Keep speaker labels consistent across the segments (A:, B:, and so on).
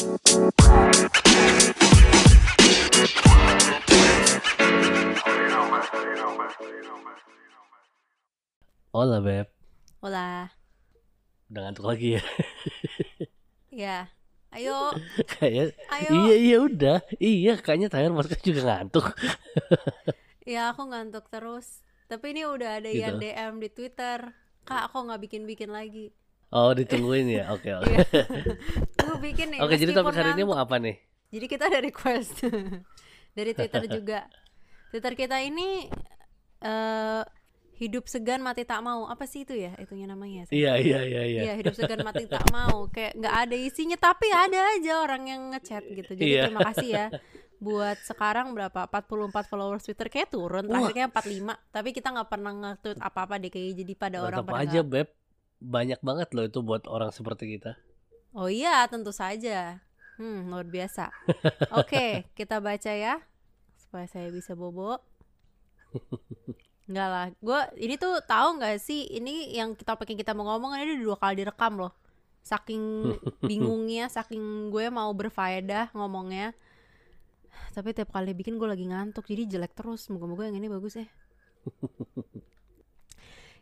A: Hola Beb,
B: Hola.
A: udah ngantuk lagi ya?
B: Ya. Ayo. Ayo.
A: iya iya udah, iya kayaknya Tahir Mas juga ngantuk.
B: Ya aku ngantuk terus. Tapi ini udah ada
A: Gitu.
B: yang DM di Twitter. Kak, aku nggak bikin-bikin lagi.
A: Oh ditungguin ya, oke oke.
B: Iya. Gue bikin nih.
A: Oke jadi topik hari ini mau apa nih?
B: Jadi kita ada request dari Twitter juga. Twitter kita ini eh hidup segan mati tak mau. Apa sih itu ya? Itunya namanya. Sat?
A: Iya iya iya iya.
B: Iya hidup segan mati tak mau kayak nggak ada isinya tapi ada aja orang yang ngechat gitu jadi
A: Iya.
B: terima kasih ya buat sekarang berapa 44 followers Twitter kayak turun terakhirnya 45 tapi kita nggak pernah nge-tweet apa-apa deh kayak jadi pada orang
A: Tetap
B: pada
A: aja
B: nggak-
A: Beb, banyak banget loh itu buat orang seperti kita.
B: oh iya tentu saja hmm luar biasa oke kita baca ya supaya saya bisa bobo Enggak lah, gue ini tuh tahu nggak sih ini yang kita pengen kita mau ngomong ini udah dua kali direkam loh. Saking bingungnya, saking gue mau berfaedah ngomongnya. Tapi tiap kali bikin gue lagi ngantuk, jadi jelek terus. Moga-moga yang ini bagus ya.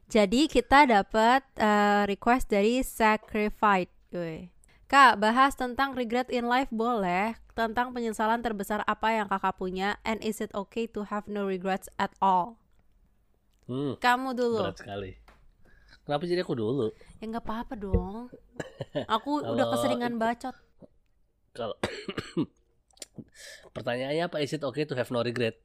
B: jadi kita dapat eh, request dari Sacrified. Gue. Kak, bahas tentang regret in life boleh? Tentang penyesalan terbesar apa yang kakak punya? And is it okay to have no regrets at all?
A: Hmm,
B: Kamu dulu.
A: berat sekali. Kenapa jadi aku dulu?
B: Ya nggak apa-apa dong. Aku udah keseringan bacot.
A: Kalau pertanyaannya apa? Is it okay to have no regret?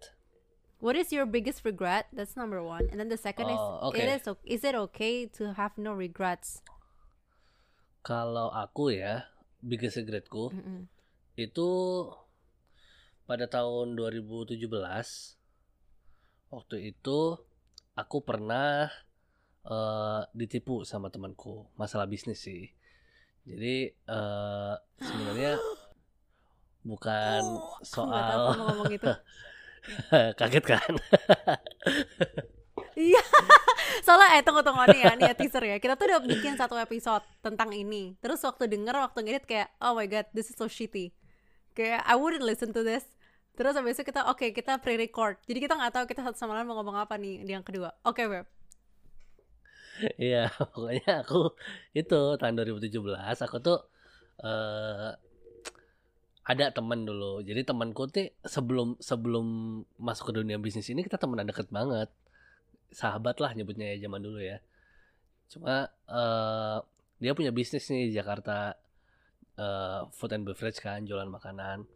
B: What is your biggest regret? That's number one. And then the second is,
A: Oh,
B: it
A: okay.
B: is, o- is it okay to have no regrets?
A: Kalau aku ya, biggest regretku
B: Mm-mm.
A: itu pada tahun 2017 waktu itu aku pernah eh, ditipu sama temanku masalah bisnis sih jadi eh, sebenarnya bukan
B: tahu
A: soal
B: ngomong gitu.
A: kaget kan
B: Iya. Soalnya eh tunggu tunggu nih ya, nih ya teaser ya. Kita tuh udah bikin satu episode tentang ini. Terus waktu denger, waktu ngedit kayak, oh my god, this is so shitty. Kayak I wouldn't listen to this. Terus habis itu kita oke kita pre-record. Jadi kita nggak tahu kita satu sama lain mau ngomong apa nih di yang kedua. Oke, Beb.
A: Iya, pokoknya aku itu tahun 2017 aku tuh eh ada teman dulu. Jadi temanku nih sebelum sebelum masuk ke dunia bisnis ini kita temenan deket banget. Sahabat lah nyebutnya ya zaman dulu ya. Cuma eh dia punya bisnis nih di Jakarta eh food and beverage kan, jualan makanan.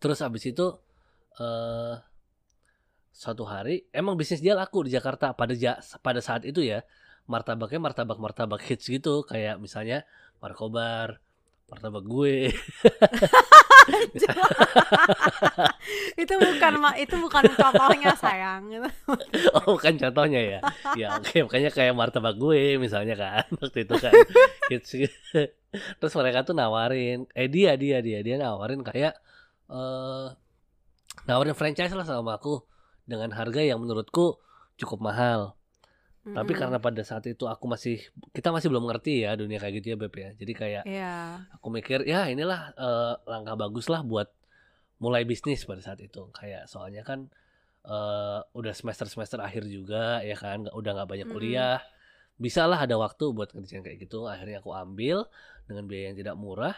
A: Terus abis itu eh suatu hari emang bisnis dia laku di Jakarta pada ja- pada saat itu ya martabaknya martabak martabak hits gitu kayak misalnya markobar martabak gue.
B: Itu bukan itu bukan contohnya sayang.
A: Oh bukan contohnya ya? Ya oke makanya kayak martabak gue misalnya kan waktu itu kan. Gitu. terus mereka tuh nawarin eh dia dia dia dia nawarin kayak eh nawarin franchise lah sama aku dengan harga yang menurutku cukup mahal tapi
B: Mm-mm.
A: karena pada saat itu aku masih kita masih belum ngerti ya dunia kayak gitu ya beb ya. Jadi kayak
B: Iya.
A: aku mikir ya inilah eh, langkah bagus lah buat mulai bisnis pada saat itu. Kayak soalnya kan eh, udah semester semester akhir juga ya kan udah nggak banyak kuliah. Bisa lah ada waktu buat ngerjain kayak gitu. Akhirnya aku ambil dengan biaya yang tidak murah.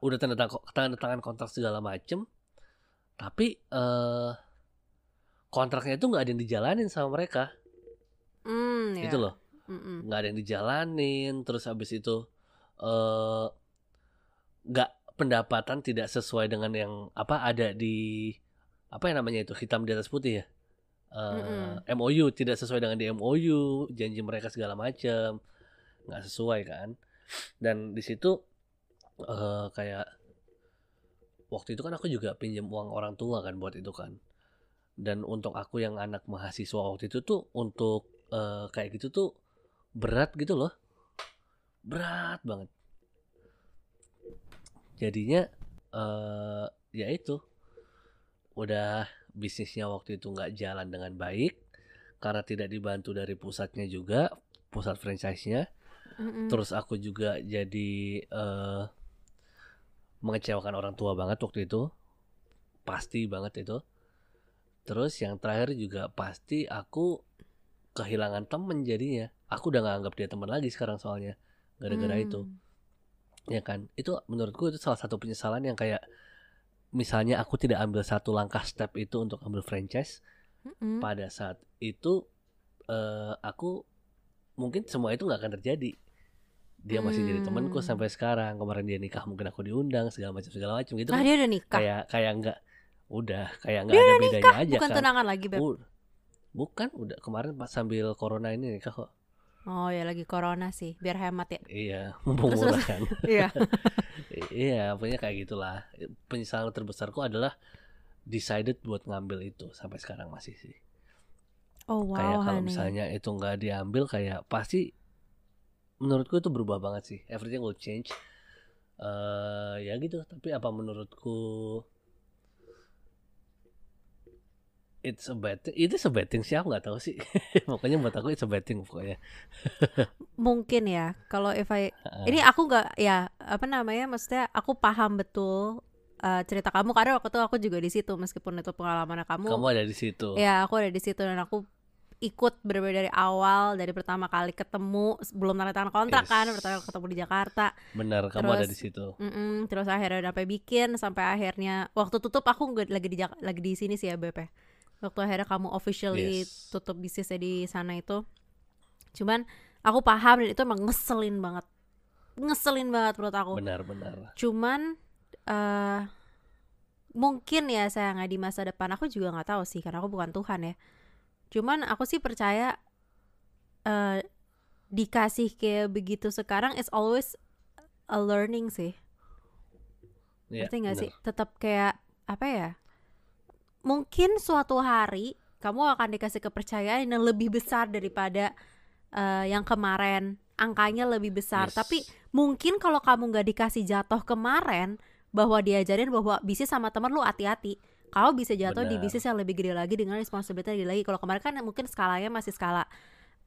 A: Udah tanda tangan, tanda tangan kontrak segala macem. Tapi eh kontraknya itu nggak ada yang dijalanin sama mereka
B: Mm,
A: itu
B: iya.
A: loh.
B: Mm-mm.
A: nggak ada yang dijalanin terus habis itu eh nggak pendapatan tidak sesuai dengan yang apa ada di apa yang namanya itu hitam di atas putih ya? Eh, MOU tidak sesuai dengan di MOU janji mereka segala macam nggak sesuai kan? Dan di situ eh kayak waktu itu kan aku juga pinjam uang orang tua kan buat itu kan? Dan untuk aku yang anak mahasiswa waktu itu tuh untuk eh, kayak gitu tuh berat gitu loh. Berat banget. Jadinya eh ya itu. Udah bisnisnya waktu itu nggak jalan dengan baik karena tidak dibantu dari pusatnya juga pusat franchise-nya.
B: Mm-mm.
A: terus aku juga jadi eh mengecewakan orang tua banget waktu itu. Pasti banget itu. Terus yang terakhir juga pasti aku kehilangan temen jadinya aku udah nggak anggap dia teman lagi sekarang soalnya gara-gara
B: Hmm.
A: itu ya kan itu menurutku itu salah satu penyesalan yang kayak misalnya aku tidak ambil satu langkah step itu untuk ambil franchise
B: Mm-mm.
A: pada saat itu eh, aku mungkin semua itu nggak akan terjadi dia masih jadi temanku
B: Hmm.
A: sampai sekarang kemarin dia nikah mungkin aku diundang segala macam segala macam gitu
B: Nah
A: kan
B: dia udah nikah.
A: kayak kayak nggak udah kayak nggak ada bedanya aja
B: Bukan
A: kan
B: tunangan lagi beb.
A: U- bukan udah kemarin pas sambil corona ini nikah kok.
B: Oh ya lagi corona sih, biar hemat ya.
A: iya
B: Terus,
A: murah kan.
B: Iya.
A: iya pokoknya kayak gitulah. Penyesalan terbesarku adalah decided buat ngambil itu sampai sekarang masih sih.
B: Oh wow,
A: kayak kalau
B: honey.
A: misalnya itu nggak diambil kayak pasti menurutku itu berubah banget sih. Everything will change. Eh ya gitu tapi apa menurutku it's a bad thing itu a bad thing sih aku nggak tahu sih. Pokoknya buat aku it's a bad thing pokoknya.
B: Mungkin ya, kalau if I ini aku nggak ya apa namanya, maksudnya aku paham betul eh, cerita kamu karena waktu itu aku juga di situ meskipun itu pengalaman kamu.
A: kamu ada di situ.
B: Ya aku ada di situ dan aku ikut berbeda dari awal dari pertama kali ketemu belum tanda tangan kontrak kan
A: Yes.
B: pertama kali ketemu di Jakarta.
A: Benar kamu ada
B: Terus,
A: di situ.
B: Mm-mm, terus akhirnya sampai bikin sampai akhirnya waktu tutup aku lagi di lagi di sini sih ya BP waktu akhirnya kamu officially
A: Yes.
B: tutup bisnisnya di sana itu. Cuman aku paham dan itu emang ngeselin banget. Ngeselin banget menurut aku.
A: Benar-benar
B: cuman eh mungkin ya saya nggak di masa depan aku juga nggak tahu sih karena aku bukan Tuhan ya. Cuman aku sih percaya eh dikasih kayak begitu sekarang is always a learning sih.
A: Ya,
B: ngerti nggak sih? tetap kayak apa ya mungkin suatu hari kamu akan dikasih kepercayaan yang lebih besar daripada eh, yang kemarin angkanya lebih besar
A: Yes.
B: tapi mungkin kalau kamu nggak dikasih jatuh kemarin bahwa diajarin bahwa bisnis sama teman lu hati-hati kamu bisa jatuh di
A: Benar.
B: bisnis yang lebih gede lagi dengan responsibility gede lagi kalau kemarin kan mungkin skalanya masih skala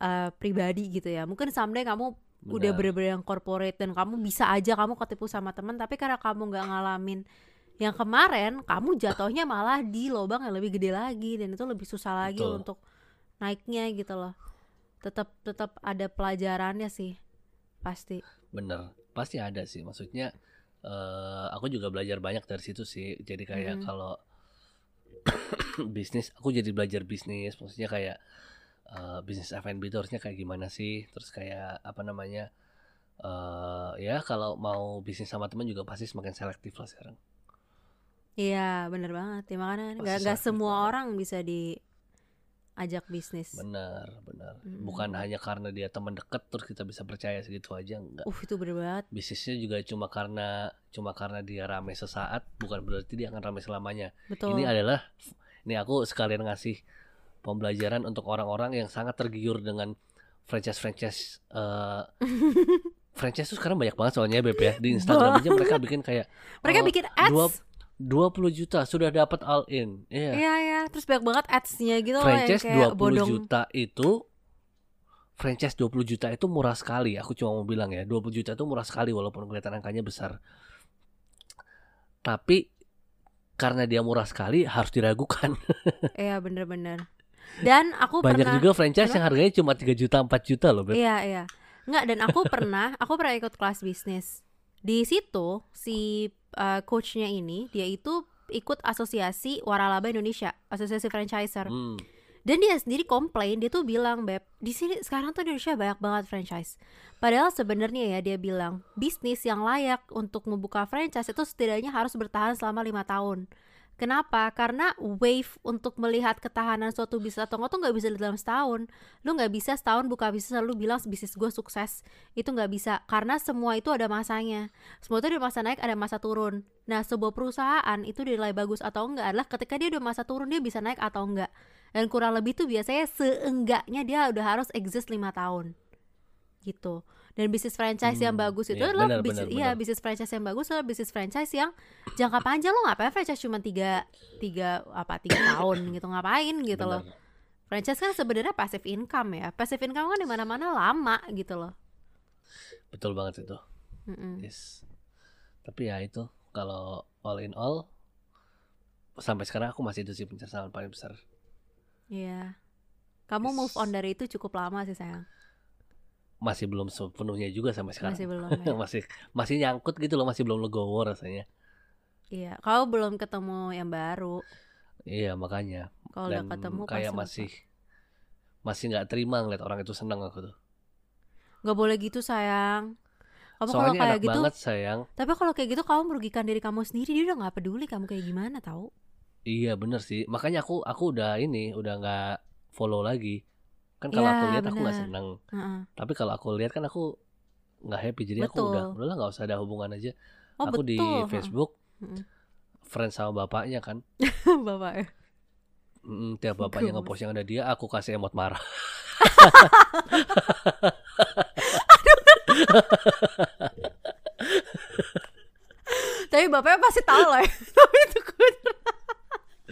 B: eh, pribadi gitu ya mungkin someday kamu udah
A: Benar.
B: bener-bener yang corporate dan kamu bisa aja kamu ketipu sama teman tapi karena kamu nggak ngalamin yang kemarin kamu jatuhnya malah di lubang yang lebih gede lagi dan itu lebih susah lagi
A: Betul.
B: untuk naiknya gitu loh tetap tetap ada pelajarannya sih pasti
A: Bener, pasti ada sih. Maksudnya eh aku juga belajar banyak dari situ sih. Jadi kayak
B: Mhm.
A: kalau bisnis, aku jadi belajar bisnis. Maksudnya kayak eh bisnis F&B itu harusnya kayak gimana sih? Terus kayak apa namanya? eh ya kalau mau bisnis sama teman juga pasti semakin selektif lah sekarang.
B: Iya bener banget ya makanya nggak nggak
A: selektif
B: semua
A: banget.
B: orang bisa diajak bisnis
A: Benar, benar.
B: Mhm.
A: Bukan hanya karena dia teman dekat terus kita bisa percaya segitu aja enggak.
B: uh itu bener banget
A: Bisnisnya juga cuma karena cuma karena dia rame sesaat bukan berarti dia akan rame selamanya.
B: betul
A: Ini adalah ini aku sekalian ngasih pembelajaran untuk orang-orang yang sangat tergiur dengan franchise-franchise eh franchise tuh sekarang banyak banget soalnya Beb ya. Di Instagram aja mereka bikin kayak
B: mereka
A: oh,
B: bikin ads
A: 20 juta sudah dapat all in. Iya.
B: iya iya terus banyak banget ads-nya gitu loh yang
A: franchise
B: kayak
A: 20
B: bodong
A: juta itu franchise 20 juta itu murah sekali. Aku cuma mau bilang ya, 20 juta itu murah sekali walaupun kelihatan angkanya besar. Tapi karena dia murah sekali harus diragukan.
B: iya bener-bener dan aku
A: Banyak
B: pernah
A: juga franchise yang harganya cuma 3 juta 4 juta loh, Beb.
B: Iya iya. Nggak dan aku pernah aku pernah ikut kelas bisnis. Di situ si uh, coachnya ini dia itu ikut asosiasi waralaba Indonesia, asosiasi franchiser.
A: Hmm,
B: Dan dia sendiri komplain, dia tuh bilang, "Beb, di sini sekarang tuh di Indonesia banyak banget franchise." Padahal sebenarnya ya dia bilang, bisnis yang layak untuk membuka franchise itu setidaknya harus bertahan selama lima tahun. Kenapa? Karena wave untuk melihat ketahanan suatu bisnis atau enggak tuh nggak bisa dalam setahun. Lu nggak bisa setahun buka bisnis lalu bilang bisnis gue sukses. Itu nggak bisa karena semua itu ada masanya. Semua itu ada masa naik, ada masa turun. Nah, sebuah perusahaan itu dinilai bagus atau enggak adalah ketika dia udah masa turun dia bisa naik atau enggak. Dan kurang lebih tuh biasanya seenggaknya dia udah harus exist lima tahun. Gitu. Dan bisnis franchise yang
A: Hmm,
B: bagus itu
A: iya,
B: adalah
A: benar,
B: bisnis iya bisnis franchise yang bagus adalah bisnis franchise yang jangka panjang lo ngapain franchise cuma tiga tiga apa tiga tahun gitu ngapain gitu loh
A: bener.
B: franchise kan sebenarnya passive income ya passive income kan di mana mana lama gitu loh
A: Betul banget itu.
B: Mm-mm.
A: Yes. Tapi ya itu kalau all in all sampai sekarang aku masih itu sih penyesalan paling besar.
B: Iya. Kamu
A: Yes.
B: move on dari itu cukup lama sih sayang.
A: Masih belum sepenuhnya juga sampai sekarang.
B: Masih belum ya.
A: masih masih nyangkut gitu loh, masih belum legowo rasanya.
B: Iya, kau belum ketemu yang baru.
A: Iya, makanya.
B: Kalau udah ketemu
A: kayak
B: pasti lupa.
A: masih masih nggak terima ngeliat orang itu seneng aku tuh.
B: nggak boleh gitu sayang. Kamu kalau
A: Soalnya
B: kayak
A: enak
B: gitu,
A: banget sayang.
B: tapi kalau kayak gitu kamu merugikan diri kamu sendiri. Dia udah nggak peduli kamu kayak gimana tahu.
A: Iya bener sih. Makanya aku aku udah ini udah nggak follow lagi. Kan kalau
B: Iya,
A: aku lihat aku nggak seneng.
B: Heeh.
A: Tapi kalau aku lihat kan aku nggak happy. Jadi aku
B: Betul.
A: udah udahlah nggak usah ada hubungan aja.
B: Oh
A: aku di
B: betul.
A: Facebook
B: Heeh.
A: friends sama bapaknya kan.
B: Bapak.
A: Mm, tiap bapaknya ngepost yang ada dia, aku kasih emot marah.
B: Tapi bapaknya pasti tahu lah. ya. Tapi itu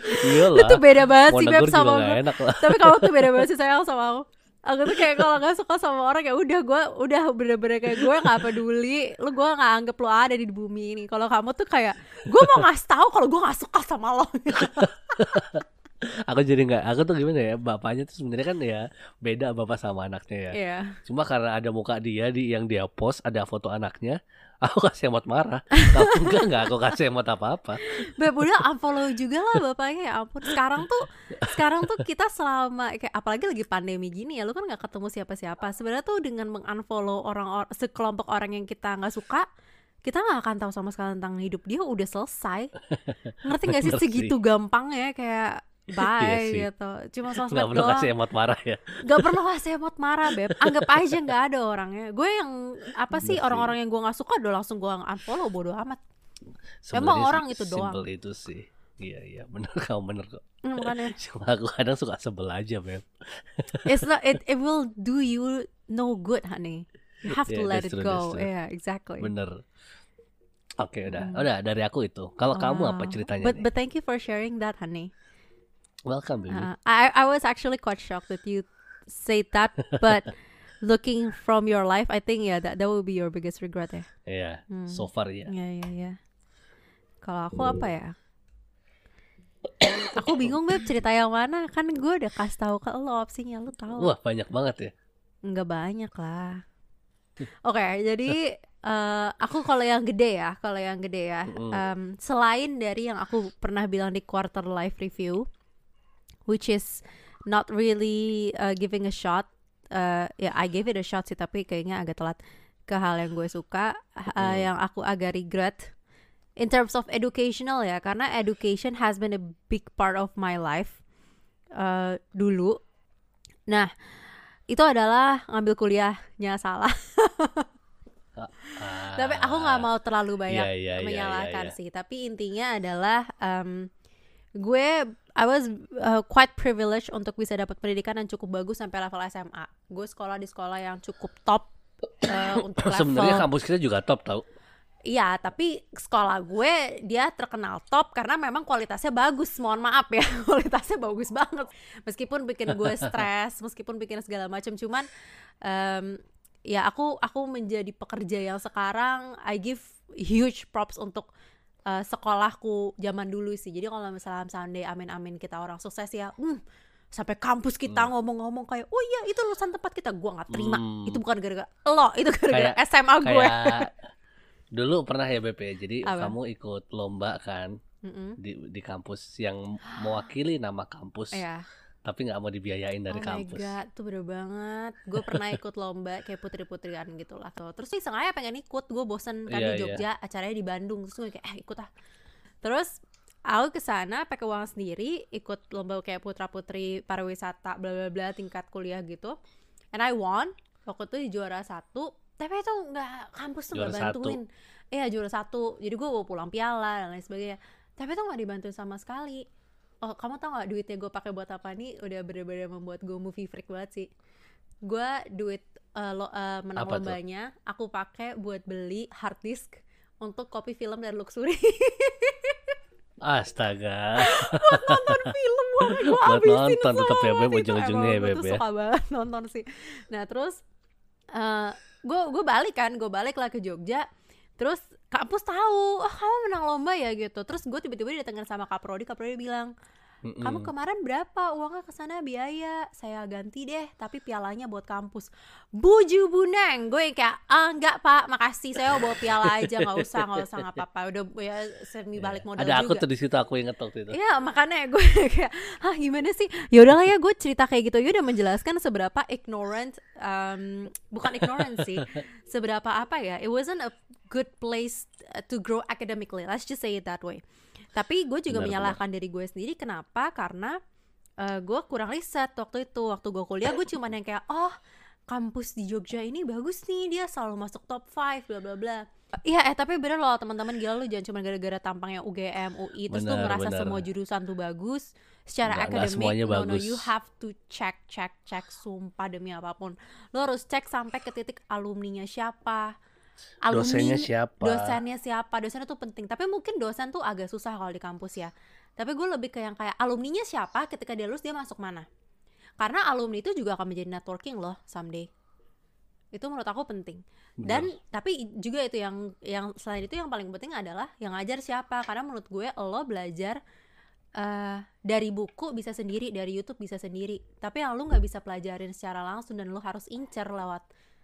B: kudu.
A: Iyalah.
B: itu beda banget
A: Mau
B: sih Beb sama gue.
A: enak lah.
B: Tapi kamu tuh beda banget sih sayang sama aku. Aku tuh kayak kalau nggak suka sama orang ya udah gue udah bener-bener kayak gue nggak peduli, lu gue nggak anggap lu ada di bumi ini. Kalau kamu tuh kayak gue mau ngasih tahu kalau gue nggak suka sama lo.
A: Aku jadi nggak. Aku tuh gimana ya? Bapaknya tuh sebenarnya kan ya beda bapak sama anaknya ya.
B: Iya.
A: Cuma karena ada muka dia di yang dia post ada foto anaknya, aku kasih emot marah. Kalau enggak enggak aku kasih emot apa-apa.
B: Beb udah unfollow juga lah bapaknya ya ampun. Sekarang tuh sekarang tuh kita selama kayak apalagi lagi pandemi gini ya, lu kan nggak ketemu siapa-siapa. Sebenarnya tuh dengan mengunfollow orang or, sekelompok orang yang kita nggak suka, kita nggak akan tahu sama sekali tentang hidup dia udah selesai. Ngerti gak sih segitu gampangnya kayak bye
A: Iya sih.
B: gitu. Cuma
A: Nggak
B: sosmed
A: perlu
B: doang.
A: kasih emot marah ya.
B: Gak perlu kasih emot marah beb Anggap aja gak ada orangnya Gue yang Apa sih orang-orang yang gue gak suka Udah langsung gue unfollow Bodo amat
A: Sebenarnya
B: orang
A: sih
B: itu doang.
A: Simple itu sih. Iya iya bener kamu bener kok.
B: Hmm, Makanya
A: Cuma aku kadang suka sebel aja beb.
B: It's not it, it will do you no good honey You have to
A: Yeah,
B: let
A: that's
B: it
A: true,
B: go. Yeah exactly
A: Bener. Oke udah,
B: Hmm.
A: udah dari aku itu. Kalau kamu apa
B: Wow.
A: ceritanya
B: But
A: nih?
B: but thank you for sharing that honey
A: Welcome baby.
B: Uh, I I was actually quite shocked that you say that but Looking from your life I think yeah that, that will be your biggest regret ya
A: Iya,
B: Hmm.
A: so far ya.
B: Iya iya iya. Kalau aku apa ya? aku bingung beb cerita yang mana kan gue udah kasih tahu ke lo opsinya lo tahu
A: Wah banyak banget ya.
B: nggak banyak lah oke jadi eh, aku kalau yang gede ya kalau yang gede ya em, selain dari yang aku pernah bilang di quarter life review which is not really uh, giving a shot. Uh, ya I gave it a shot sih tapi kayaknya agak telat ke hal yang gue suka uh,
A: Hmm.
B: yang aku agak regret. In terms of educational ya karena education has been a big part of my life uh, dulu. Nah itu adalah ngambil kuliahnya salah.
A: Ah,
B: tapi aku nggak mau terlalu banyak
A: Iya, iya, iya,
B: menyalahkan
A: iya, iya.
B: sih. Tapi intinya adalah em, gue I was uh, quite privileged untuk bisa dapat pendidikan yang cukup bagus sampai level SMA gue sekolah di sekolah yang cukup top uh, untuk level
A: Sebenarnya kampus kita juga top tau.
B: Iya, tapi sekolah gue dia terkenal top karena memang kualitasnya bagus. Mohon maaf ya, kualitasnya bagus banget. Meskipun bikin gue stres, meskipun bikin segala macam, cuman em, ya aku aku menjadi pekerja yang sekarang I give huge props untuk eh, sekolahku zaman dulu sih. Jadi kalau misalnya someday amin-amin kita orang sukses ya, hmm, sampai kampus kita ngomong-ngomong kayak, oh iya itu lulusan tempat kita, gua nggak terima.
A: Hmm.
B: Itu bukan gara-gara lo, itu gara-gara
A: Kayak-
B: SMA gue.
A: Kayak dulu pernah ya BP. Jadi
B: Apa?
A: kamu ikut lomba kan
B: Mm-mm.
A: di di kampus yang mewakili nama kampus,
B: Iya.
A: Tapi nggak mau dibiayain dari
B: oh
A: kampus.
B: my god, tuh bener banget. Gue pernah ikut lomba kayak putri-putrian gitu lah tuh. Terus iseng aja pengen ikut, gue bosen kan
A: Iya,
B: di Jogja, acaranya di Bandung. Terus gue kayak eh ikut ah. Terus aku ke sana pakai uang sendiri, ikut lomba kayak putra-putri pariwisata bla bla bla tingkat kuliah gitu. And I won. Waktu itu di juara satu. Tapi itu nggak kampus tuh nggak bantuin. Iya juara satu. Jadi gue bawa pulang piala dan lain sebagainya. Tapi itu nggak dibantuin sama sekali oh kamu tau gak duitnya gue pakai buat apa? Nih udah bener-bener membuat gue movie freak banget sih. Gue duit eh, lo, eh, menang
A: Apa tuh?
B: lombanya aku pakai buat beli hard disk untuk kopi film dari Luxury.
A: Astaga.
B: nonton film gue gue
A: Buat nonton tetep ya,
B: banget
A: Beb, ujung-ujungnya ya, Beb, ya.
B: suka banget nonton sih. Nah terus gue gue balik kan gue balik lah ke Jogja terus kampus tahu oh kamu menang lomba ya gitu. Terus gue tiba-tiba didatengin sama kak prodi kak prodi bilang kamu kemarin berapa uangnya ke sana? Biaya. Saya ganti deh tapi pialanya buat kampus. Buju buneng. Gue kayak ah enggak pak. Makasih. Saya bawa piala aja. Nggak usah nggak usah nggak apa-apa. Udah ya semi balik modal
A: Ada aku
B: juga.
A: tuh di situ aku inget waktu itu.
B: Iya makanya gue kayak ah gimana sih? Ya udahlah ya gue cerita kayak gitu. Ya udah menjelaskan seberapa ignorant um, bukan ignorant sih. Seberapa apa ya? It wasn't a good place to grow academically. Let's just say it that way tapi gue juga
A: Benar,
B: menyalahkan diri gue sendiri. Kenapa? Karena uh, gue kurang riset waktu itu. Waktu gue kuliah gue cuman yang kayak oh kampus di Jogja ini bagus nih. Dia selalu masuk top 5 bla bla bla. Iya eh tapi bener loh teman-teman gila lu jangan cuma gara-gara tampangnya UGM UI terus tuh
A: Benar,
B: merasa
A: benar.
B: semua jurusan tuh bagus. Secara
A: nggak
B: akademik
A: semuanya
B: no no
A: bagus.
B: you have to check check check. Sumpah demi apa pun. Lo harus cek sampai ke titik alumninya siapa
A: Dosennya siapa?
B: dosennya siapa? Dosennya tuh penting. Tapi mungkin dosen tuh agak susah kalau di kampus ya. Tapi gue lebih ke yang kayak alumninya siapa? Ketika dia lulus dia masuk mana? Karena alumni itu juga akan menjadi networking loh someday. Itu menurut aku penting. Dan tapi juga itu yang yang selain itu yang paling penting adalah yang ngajar siapa. Karena menurut gue lo belajar eh, dari buku bisa sendiri dari YouTube bisa sendiri. Tapi yang lu nggak bisa pelajarin secara langsung dan lu harus incer lewat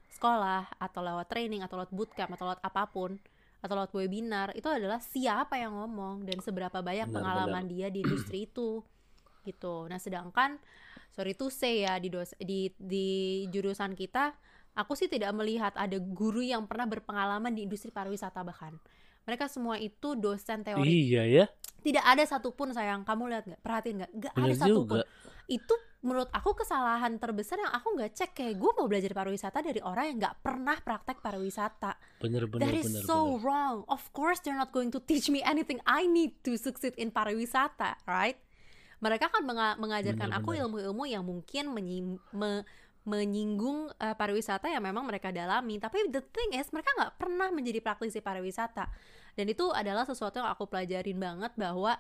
B: sekolah atau lewat training atau lewat bootcamp atau lewat apa pun atau lewat webinar itu adalah siapa yang ngomong dan seberapa banyak
A: Benar,
B: pengalaman dia di industri itu gitu. Nah sedangkan sorry to say ya di dos di di jurusan kita aku sih tidak melihat ada guru yang pernah berpengalaman di industri pariwisata bahkan. Mereka semua itu dosen teori.
A: Iya ya.
B: tidak ada satupun sayang. Kamu lihat nggak? Perhatiin nggak? Nggak ada satupun.
A: juga.
B: Itu menurut aku kesalahan terbesar yang aku nggak cek kayak gue mau belajar pariwisata dari orang yang nggak pernah praktek pariwisata
A: Bener bener
B: that is
A: bener.
B: so
A: bener.
B: wrong of course they're not going to teach me anything I need to succeed in pariwisata right mereka kan menga- mengajarkan aku
A: Bener-bener.
B: ilmu-ilmu yang mungkin menyim- me- menyinggung eh, pariwisata yang memang mereka dalami tapi the thing is mereka nggak pernah menjadi praktisi pariwisata dan itu adalah sesuatu yang aku pelajarin banget bahwa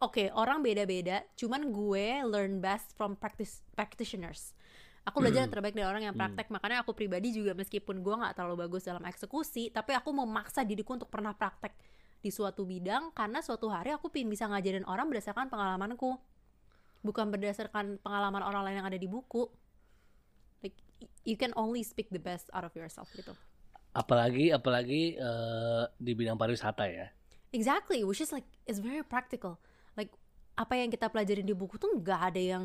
B: oke orang beda-beda cuman gue learn best from practice practitioners. Aku belajar yang terbaik dari orang yang praktek makanya aku pribadi juga meskipun gue nggak terlalu bagus dalam eksekusi tapi aku memaksa diriku untuk pernah praktek di suatu bidang karena suatu hari aku pingin bisa ngajarin orang berdasarkan pengalamanku. Bukan berdasarkan pengalaman orang lain yang ada di buku. Like you can only speak the best out of yourself gitu.
A: Apalagi apalagi eh, di bidang pariwisata ya.
B: Exactly, which is like it's very practical. Like apa yang kita pelajarin di buku tuh nggak ada yang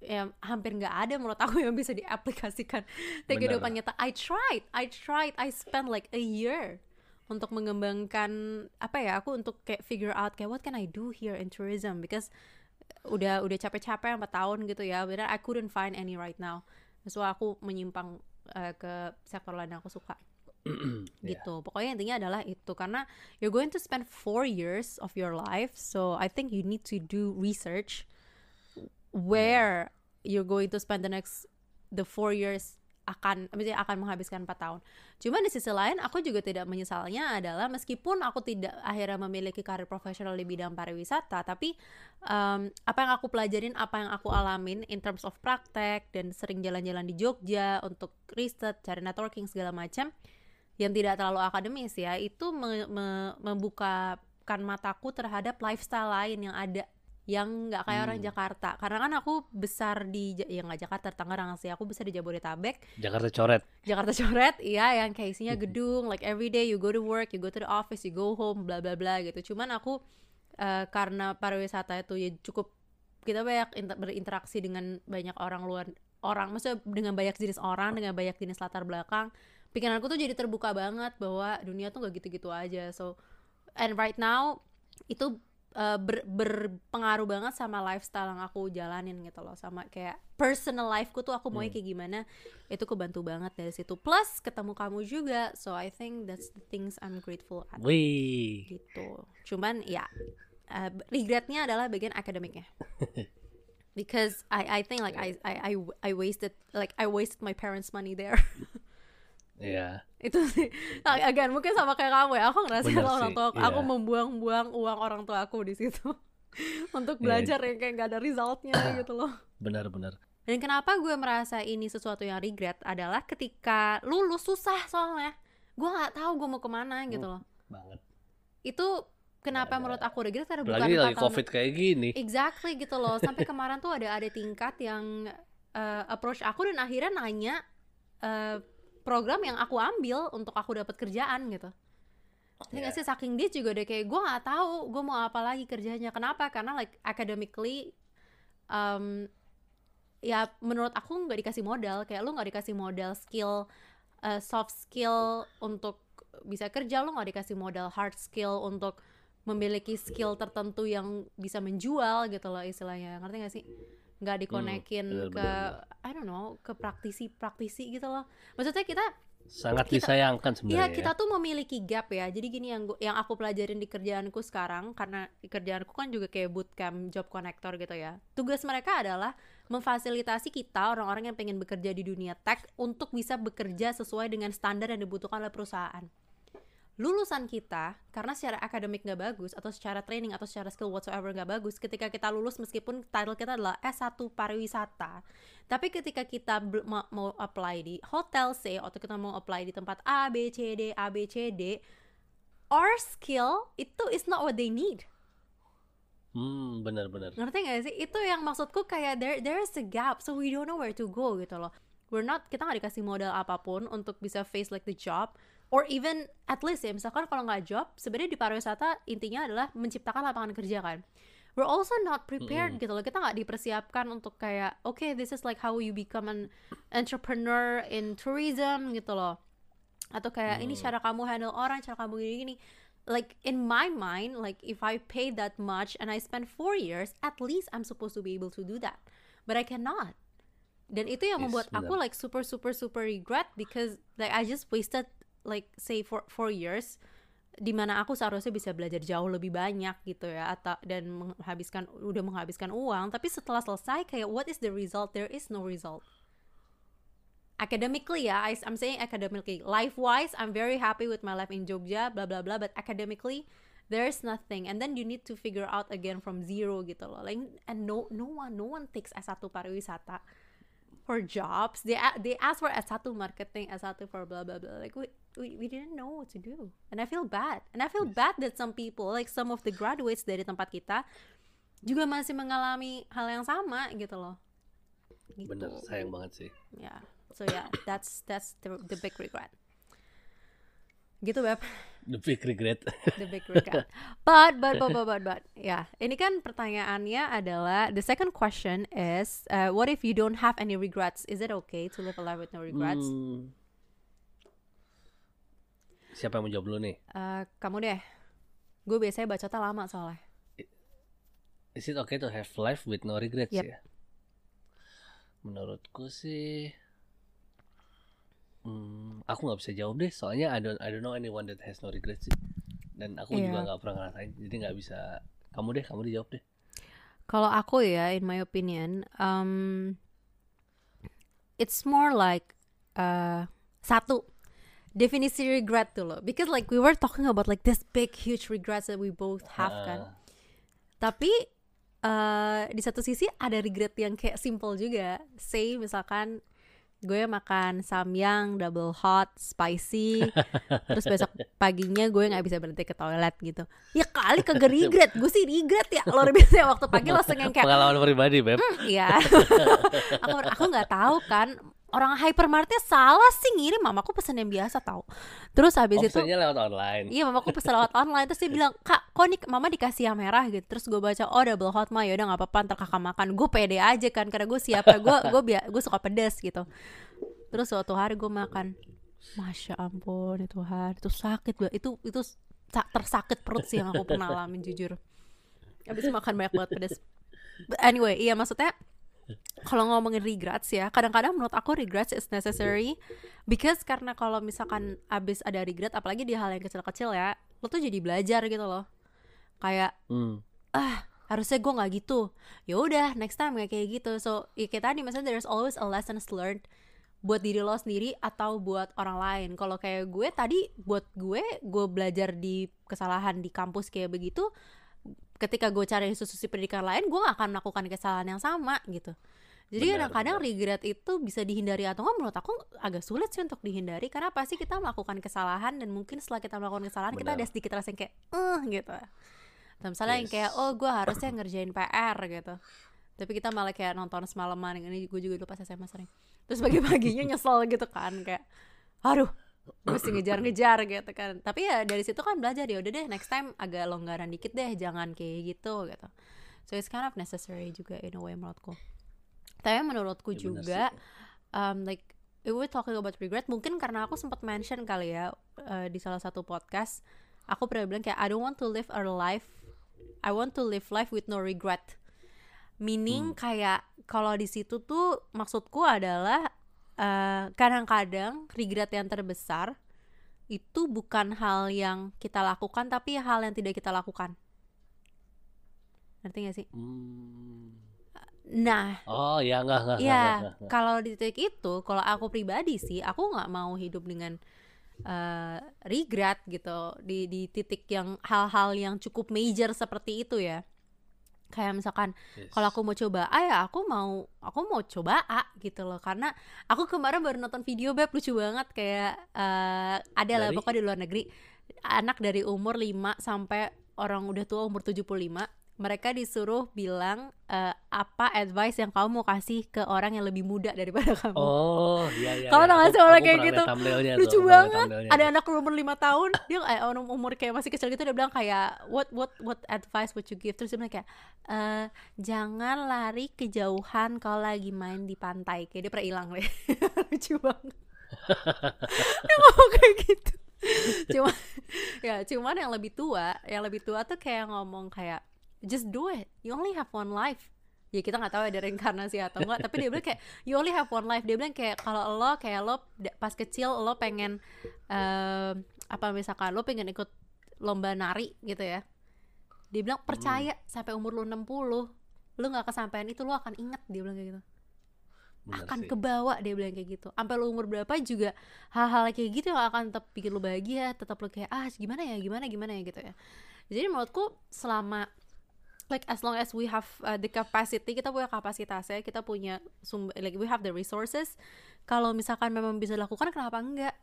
B: yang hampir nggak ada menurut aku yang bisa diaplikasikan di
A: Benar.
B: kehidupan nyata. I tried, I tried, I spent like a year untuk mengembangkan apa ya aku untuk kayak figure out kayak what can I do here in tourism because udah udah capek-capek 4 tahun gitu ya, but I couldn't find any right now. So aku menyimpang eh, ke sektor lain yang aku suka
A: Iya.
B: gitu. Pokoknya intinya adalah itu karena you're going to spend four years of your life, so I think you need to do research where you're going to spend the next the four years akan maksudnya akan menghabiskan 4 tahun. Cuma di sisi lain aku juga tidak menyesalnya adalah meskipun aku tidak akhirnya memiliki karir profesional di bidang pariwisata, tapi um, apa yang aku pelajarin, apa yang aku alamin in terms of praktek dan sering jalan-jalan di Jogja untuk riset, cari networking segala macam yang tidak terlalu akademis ya itu me- me- membukakan mataku terhadap lifestyle lain yang ada yang nggak kayak orang
A: Hmm.
B: Jakarta. Karena kan aku besar di ya nggak Jakarta Tangerang sih. Aku besar di Jabodetabek.
A: Jakarta coret.
B: Jakarta coret iya yang kayak isinya gedung like every day you go to work you go to the office you go home bla bla bla gitu. Cuman aku eh, karena pariwisata itu ya cukup kita banyak inter- berinteraksi dengan banyak orang luar orang maksudnya dengan banyak jenis orang dengan banyak jenis latar belakang pikiranku tuh jadi terbuka banget bahwa dunia tuh gak gitu-gitu aja. So and right now itu uh, ber- berpengaruh banget sama lifestyle yang aku jalanin gitu loh. Sama kayak personal lifeku tuh aku maunya kayak gimana itu kebantu banget dari situ. Plus ketemu kamu juga. So I think that's the things I'm grateful at.
A: Wih.
B: gitu. Cuman ya uh, regretnya adalah bagian akademiknya. Because I I think like I I I, I wasted like I wasted my parents money there
A: Iya.
B: itu sih Ag- again mungkin sama kayak kamu ya aku ngerasa
A: Bener
B: orang tua aku
A: iya.
B: membuang-buang uang orang tua aku di situ untuk
A: Iya.
B: belajar yang kayak gak ada resultnya gitu loh
A: Benar-benar.
B: dan kenapa gue merasa ini sesuatu yang regret adalah ketika lulus susah soalnya gue nggak tahu gue mau ke mana gitu
A: Hmm.
B: loh
A: banget
B: itu kenapa
A: ada.
B: menurut aku regret karena bukan
A: lagi
B: karena-
A: covid kayak gini
B: exactly gitu loh sampai kemarin tuh ada ada tingkat yang eh, approach aku dan akhirnya nanya eh, program yang aku ambil untuk aku dapat kerjaan gitu. Ini
A: Iya.
B: nggak sih? Saking dia juga udah kayak gue nggak tahu gue mau apa lagi kerjanya. Kenapa? Karena like academically um, ya menurut aku nggak dikasih modal. Kayak lu nggak dikasih modal skill uh, soft skill untuk bisa kerja lu nggak dikasih modal hard skill untuk memiliki skill tertentu yang bisa menjual gitu loh istilahnya. Ngerti gak sih nggak dikonekin
A: bener,
B: ke
A: bener,
B: I don't know ke praktisi praktisi gitu loh maksudnya kita
A: sangat
B: kita-
A: disayangkan
B: Iya
A: sebenarnya
B: kita tuh memiliki gap ya. Jadi gini yang gua- yang aku pelajarin di kerjaanku sekarang karena di kerjaanku kan juga kayak bootcamp job connector gitu ya. Tugas mereka adalah memfasilitasi kita orang-orang yang pengen bekerja di dunia tech untuk bisa bekerja sesuai dengan standar yang dibutuhkan oleh perusahaan. Lulusan kita karena secara akademik nggak bagus atau secara training atau secara skill whatsoever nggak bagus ketika kita lulus meskipun title kita adalah S1 pariwisata tapi ketika kita mau apply di hotel C atau kita mau apply di tempat A, B, C, D, A, B, C, D, our skill itu is not what they need.
A: hmm benar-benar
B: Ngerti gak sih? Itu yang maksudku kayak there there is a gap, so we don't know where to go gitu loh. We're not kita nggak dikasih modal apa pun untuk bisa face like the job or even at least ya misalkan kalau nggak job sebenarnya di pariwisata intinya adalah menciptakan lapangan kerja kan. We're also not prepared gitu loh. Kita nggak dipersiapkan untuk kayak okay this is like how you become an entrepreneur in tourism gitu loh. Atau kayak ini
A: Hmm.
B: cara kamu handle orang cara kamu gini gini. Like in my mind like if I pay that much and I spend four years at least I'm supposed to be able to do that. But I cannot. Dan itu yang
A: Yes,
B: membuat aku like super super super regret because like I just wasted like say for four years di mana aku seharusnya bisa belajar jauh lebih banyak gitu ya atau dan menghabiskan udah menghabiskan uang tapi setelah selesai kayak what is the result? There is no result. Academically ya I, I'm saying academically. Life wise I'm very happy with my life in Jogja blah blah blah but academically there's nothing. And then you need to figure out again from zero gitu loh. Like and no no one no one takes S1 pariwisata for jobs. They they ask for S1 marketing S1 for blah blah blah like we, we we didn't know what to do. And I feel bad. And I feel bad that some people like some of the graduates dari tempat kita juga masih mengalami hal yang sama gitu loh. Gitu.
A: bener sayang banget sih.
B: Yeah so yeah that's that's the, the big regret. Gitu beb.
A: The big regret.
B: The big regret. But but but but but but ya. Ini kan pertanyaannya adalah the second question is uh, what if you don't have any regrets? Is it okay to live a life with no regrets?
A: Hmm. Siapa yang mau jawab dulu nih
B: Uh, kamu deh gue biasanya bacotnya lama soalnya
A: Is it okay to have life with no regrets
B: Yep.
A: ya? Menurutku sih, hmm, aku nggak bisa jawab deh. Soalnya I don't I don't know anyone that has no regrets sih. Dan aku
B: Iya.
A: juga nggak pernah ngerasain, jadi nggak bisa. Kamu deh, kamu dijawab deh.
B: Kalau aku ya, in my opinion, um, it's more like uh, satu definisi regret dulu. Because like we were talking about like this big huge regrets that we both have kan.
A: Ah,
B: Tapi uh, di satu sisi ada regret yang kayak simple juga. Say misalkan gue makan samyang double hot spicy terus besok paginya gue nggak bisa berhenti ke toilet gitu ya kali kagak regret gue sih regret ya luar biasa waktu pagi langsung yang kayak
A: Pengalaman pribadi, Beb.
B: Iya. aku aku nggak tahu kan. Orang hypermartnya salah sih ngirim mamaku pesen yang biasa tahu. Terus habis itu
A: Opsinya lewat online.
B: Iya mamaku pesen lewat online. Terus dia bilang Kak kok nih mama dikasih yang merah? Gitu. Terus gue baca Oh double hot mah yaudah gak apa-apa Ntar kakak makan. Gue pede aja kan Karena gue siap Gue gue bia- gue suka pedes gitu. Terus suatu hari gue makan Masya ampun ya Tuhan Itu sakit banget Itu itu sa- tersakit perut sih yang aku pernah alamin jujur. Habis makan banyak banget pedes. But anyway iya maksudnya kalau ngomongin regrets ya kadang-kadang menurut aku regrets is necessary because karena kalau misalkan abis ada regret apalagi di hal yang kecil-kecil ya lo tuh jadi belajar gitu loh. Kayak
A: Hmm.
B: harusnya gue nggak gitu. Ya udah next time nggak kayak gitu. So ya kayak tadi misalnya there's always a lessons learned buat diri lo sendiri atau buat orang lain. Kalau kayak gue tadi buat gue gue belajar di kesalahan di kampus kayak begitu ketika gue cari institusi pendidikan lain gue gak akan melakukan kesalahan yang sama gitu Jadi kadang-kadang regret itu bisa dihindari atau enggak menurut aku agak sulit sih untuk dihindari karena pasti kita melakukan kesalahan dan mungkin setelah kita melakukan kesalahan kita
A: Benar.
B: ada sedikit rasa yang kayak eh gitu. Atau misalnya yang kayak
A: Yes.
B: oh gue harusnya ngerjain PR gitu. Tapi kita malah kayak nonton semalaman ini gue juga dulu pas SMA sering. Terus pagi-paginya nyesel gitu kan kayak aduh mesti ngejar-ngejar gitu kan. Tapi ya dari situ kan belajar ya udah deh next time agak longgaran dikit deh jangan kayak gitu gitu. So it's kind of necessary juga in a way menurutku. Tapi menurutku
A: Ya,
B: juga um, like we talking about regret mungkin karena aku sempat mention kali ya uh, di salah satu podcast aku pernah bilang kayak I don't want to live a life I want to live life with no regret meaning kayak kalau di situ tuh maksudku adalah uh, kadang-kadang regret yang terbesar itu bukan hal yang kita lakukan tapi hal yang tidak kita lakukan ngerti gak sih
A: Hmm.
B: nah
A: Oh ya enggak enggak. enggak,
B: Iya,
A: enggak, enggak.
B: kalau di titik itu, kalau aku pribadi sih, aku nggak mau hidup dengan eh, regret gitu di di titik yang hal-hal yang cukup major seperti itu ya. Kayak misalkan
A: Yes.
B: kalau aku mau coba A ya aku mau aku mau coba A gitu loh. Karena aku kemarin baru nonton video beb. Lucu banget. Kayak eh, ada lah pokoknya di luar negeri. Anak dari umur 5 sampai orang udah tua umur 75 mereka disuruh bilang eh, apa advice yang kamu mau kasih ke orang yang lebih muda daripada kamu
A: Oh, iya iya.
B: Kamu
A: iya.
B: tau gak
A: Aku-
B: sih orang kayak gitu?
A: tuh,
B: lucu
A: liat
B: banget ada
A: tuh.
B: anak umur lima tahun dia eh, orang umur kayak masih kecil gitu dia bilang kayak what what what advice would you give terus dia bilang kayak eh jangan lari kejauhan kalau lagi main di pantai kayak dia pernah hilang deh lucu banget dia ngomong kayak gitu cuma ya cuman yang lebih tua yang lebih tua tuh kayak ngomong kayak just do it. You only have one life. Ya kita nggak tahu ada reinkarnasi atau enggak tapi dia bilang kayak you only have one life. Dia bilang kayak kalau lo kayak lo pas kecil lo pengen em, apa misalkan lo pengen ikut lomba nari gitu ya. Dia bilang percaya sampai umur lo 60 lo nggak kesampaian itu lo akan inget dia bilang kayak gitu.
A: Bener
B: akan
A: sih.
B: kebawa dia bilang kayak gitu. Sampai lo umur berapa juga hal-hal kayak gitu yang akan tetap bikin lo bahagia tetap lo kayak ah gimana ya gimana gimana ya gitu ya. Jadi menurutku selama like as long as we have uh, the capacity kita punya kapasitasnya kita punya sumber like we have the resources. Kalau misalkan memang bisa dilakukan kenapa enggak?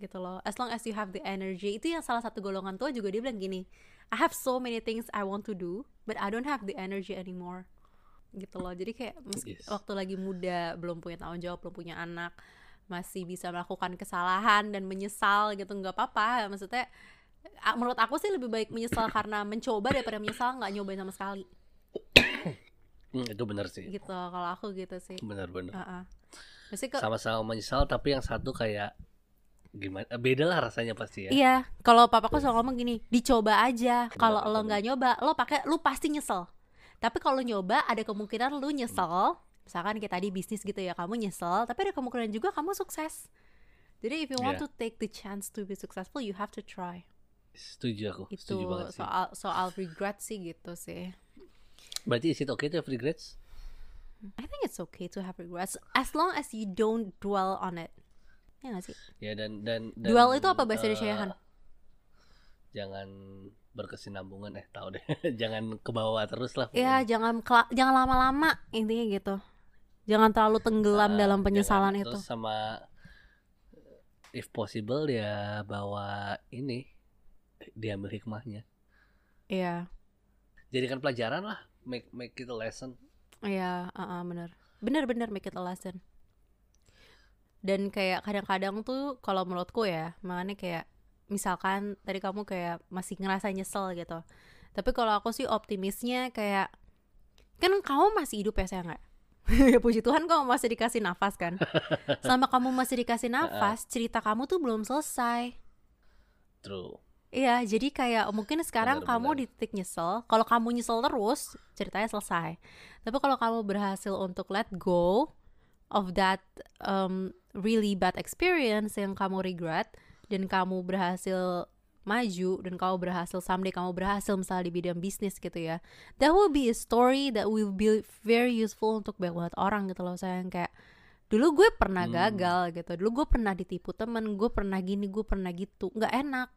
B: Gitu loh. As long as you have the energy. Itu yang salah satu golongan tua juga dia bilang gini I have so many things I want to do but I don't have the energy anymore. Gitu loh. Jadi kayak meski
A: Yes.
B: waktu lagi muda belum punya tanggung jawab belum punya anak masih bisa melakukan kesalahan dan menyesal gitu. Nggak apa-apa. Maksudnya menurut aku sih lebih baik menyesal karena mencoba daripada menyesal nggak nyobain sama sekali
A: Hmm, itu benar sih.
B: gitu kalau aku gitu sih
A: Benar benar.
B: Heeh. Mesti ke
A: Sama-sama menyesal tapi yang satu kayak gimana? eh, Beda lah rasanya pasti ya.
B: Iya, kalau papaku selalu ngomong gini, dicoba aja. Kalau lo nggak nyoba, lo pakai, lo pasti nyesel. Tapi kalau nyoba, ada kemungkinan lo nyesel. Misalkan kayak tadi bisnis gitu ya, kamu nyesel, tapi ada kemungkinan juga kamu sukses. Jadi if you want
A: Iya.
B: to take the chance to be successful, you have to try.
A: Setuju aku.
B: Itu
A: Setuju banget sih.
B: soal soal regret sih gitu sih.
A: Berarti is it okay to have regrets?
B: I think it's okay to have regrets as long as you don't dwell on it. Ya gak sih?
A: Ya dan dan, dan
B: Dwell itu apa bahasa
A: eh,
B: Indonesia Han?
A: Jangan berkesinambungan eh tahu deh. jangan ke bawah terus lah.
B: Ya
A: pokoknya.
B: jangan jangan lama-lama intinya gitu. Jangan terlalu tenggelam
A: Eh,
B: dalam penyesalan itu.
A: Terus sama if possible ya bawa ini diambil hikmahnya.
B: Iya.
A: Jadikan pelajaran lah. Make make it a lesson.
B: Iya, uh bener Bener-bener make it a lesson Dan kayak kadang-kadang tuh kalau menurutku ya Makanya kayak misalkan tadi kamu kayak masih ngerasa nyesel gitu Tapi kalau aku sih optimisnya kayak Kan kamu masih hidup ya sayang nggak? ya puji Tuhan kamu masih dikasih nafas kan Selama kamu masih dikasih nafas Cerita kamu tuh belum selesai
A: True.
B: Iya, jadi kayak mungkin sekarang
A: Benar,
B: kamu
A: benar.
B: di titik nyesel. Kalau kamu nyesel terus, ceritanya selesai. Tapi kalau kamu berhasil untuk let go of that um, really bad experience yang kamu regret dan kamu berhasil maju dan kamu berhasil someday kamu berhasil misalnya di bidang bisnis gitu ya. That will be a story that will be very useful untuk banyak banget orang gitu loh sayang kayak dulu gue pernah
A: Hmm.
B: gagal gitu dulu gue pernah ditipu temen gue pernah gini gue pernah gitu nggak enak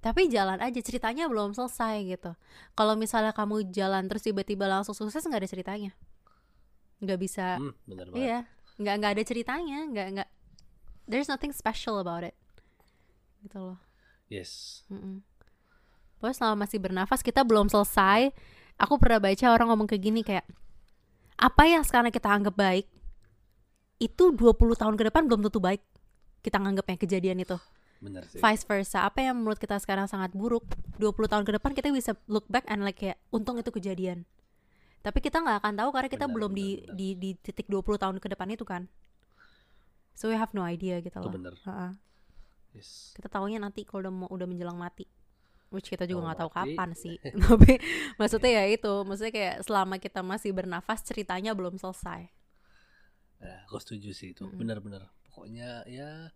B: tapi jalan aja ceritanya belum selesai gitu kalau misalnya kamu jalan terus tiba-tiba langsung sukses nggak ada ceritanya nggak bisa
A: Hmm, bener banget.
B: iya nggak nggak ada ceritanya nggak nggak there's nothing special about it gitu loh
A: Yes.
B: Mm-mm. Pokoknya selama masih bernafas kita belum selesai. Aku pernah baca orang ngomong kayak gini kayak apa yang sekarang kita anggap baik itu 20 tahun ke depan belum tentu baik. Kita nganggapnya kejadian itu.
A: Bener sih.
B: Vice versa. Apa yang menurut kita sekarang sangat buruk, 20 tahun ke depan kita bisa look back and like kayak untung itu kejadian. Tapi kita nggak akan tahu karena kita
A: Benar,
B: belum
A: benar,
B: di,
A: benar.
B: di di titik 20 tahun ke depan itu kan. So we have no idea gitu
A: Itu
B: loh.
A: bener.
B: Ha-ha.
A: Yes.
B: kita tahunya nanti kalau udah mau udah menjelang mati which kita juga
A: Mau
B: nggak tahu kapan sih tapi maksudnya ya itu maksudnya kayak selama kita masih bernafas ceritanya belum selesai
A: Nah, aku setuju sih itu.
B: Mm-mm.
A: Bener-bener. Pokoknya ya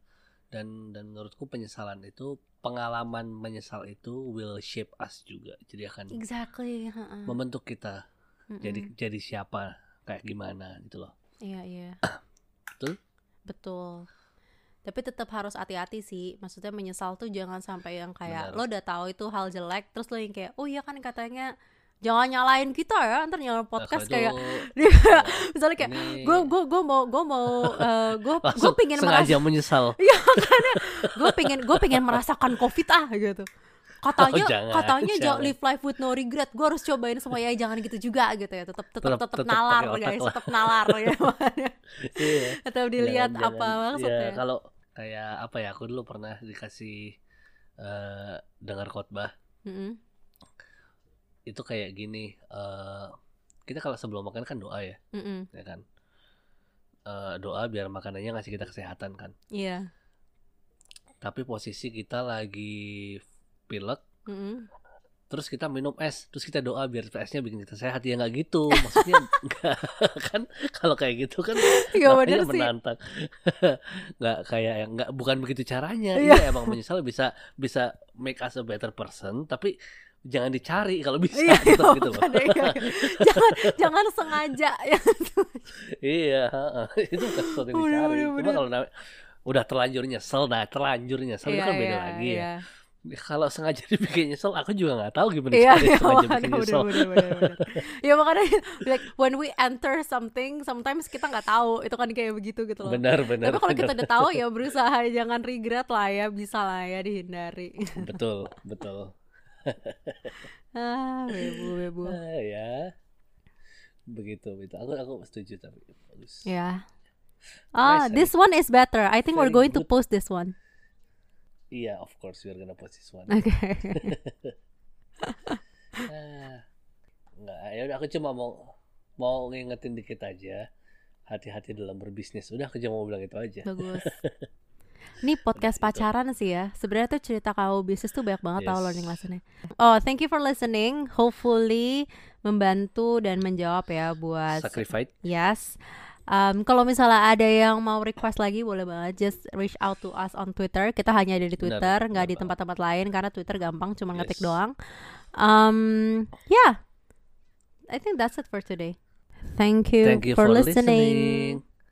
A: dan dan menurutku penyesalan itu pengalaman menyesal itu will shape us juga. Jadi akan
B: exactly
A: membentuk kita
B: Mm-mm.
A: jadi jadi siapa kayak gimana gitu loh.
B: iya iya
A: Betul?
B: betul tapi tetap harus hati-hati sih maksudnya menyesal tuh jangan sampai yang kayak
A: Benar.
B: lo udah tahu itu hal jelek terus lo yang kayak oh iya kan katanya jangan nyalain kita ya ntar nyalain podcast kayak misalnya kayak gue gue gue mau gue mau gue gue
A: langsung
B: pingin merasa
A: sengaja menyesal.
B: gue pengen gue pengen merasakan covid ah gitu katanya
A: Oh, jangan,
B: katanya jangan live life with no regret gue harus cobain semua ya jangan gitu juga gitu ya tetap tetap
A: Tetap-
B: nalar guys tetap nalar ya
A: Iya.
B: tetap dilihat
A: Jangan-
B: apa
A: jangan.
B: maksudnya
A: Ya, kalau kayak apa ya? Aku dulu pernah dikasih eh dengar khotbah
B: Mm-mm.
A: Itu kayak gini. eh kita kalau sebelum makan kan doa ya,
B: Mm-mm.
A: ya kan? Eh, doa biar makanannya ngasih kita kesehatan kan.
B: iya
A: Tapi posisi kita lagi pilek,
B: Mm-mm.
A: terus kita minum es, terus kita doa biar esnya bikin kita sehat. Ya nggak gitu, maksudnya nggak kan kalau kayak gitu kan namanya menantang. nggak kayak yang nggak bukan begitu caranya.
B: Iya.
A: Iya emang menyesal bisa bisa make us a better person, tapi jangan dicari kalau bisa
B: iya
A: tetap gitu loh.
B: bukan, iya. jangan jangan sengaja ya
A: iya, itu bukan sesuatu yang dicari.
B: bener,
A: Cuma
B: bener.
A: kalau udah terlanjur nyesel, nah terlanjur nyesel itu
B: Iya,
A: kan beda
B: iya,
A: lagi ya.
B: iya.
A: Kalau sengaja dibikin nyesel, aku juga nggak tahu gimana
B: Iya, iya,
A: sengaja bikin
B: bener,
A: nyesel.
B: bener, bener, bener. Ya makanya like when we enter something, sometimes kita nggak tahu itu kan kayak begitu gitu loh.
A: Benar, benar.
B: Tapi kalau kita udah tahu ya berusaha jangan regret lah ya, bisa lah ya dihindari.
A: betul, betul.
B: ah, bebu, bebu.
A: Ah, ya. Begitu, begitu. Aku aku setuju tapi bagus.
B: Ya. Ah,
A: Nice,
B: this one is better. I think we're going to
A: good.
B: post this one.
A: Iya, of course we're gonna post this one.
B: Oke.
A: ah, enggak, ya udah aku cuma mau mau ngingetin dikit aja. Hati-hati dalam berbisnis. Udah aku cuma mau bilang itu aja.
B: Bagus. Ini podcast pacaran sih ya. Sebenarnya tuh cerita kau bisnis tuh banyak banget tau
A: Yes.
B: learning lessonnya. Oh, thank you for listening. Hopefully membantu dan menjawab ya buat
A: Sacrifice.
B: Yes. Um, kalau misalnya ada yang mau request lagi boleh banget just reach out to us on Twitter. Kita hanya ada di Twitter, nggak di tempat-tempat lain karena Twitter gampang cuma ngetik
A: Yes.
B: doang. Um, yeah. I think that's it for today. Thank you,
A: Thank you
B: for,
A: for
B: listening.
A: listening.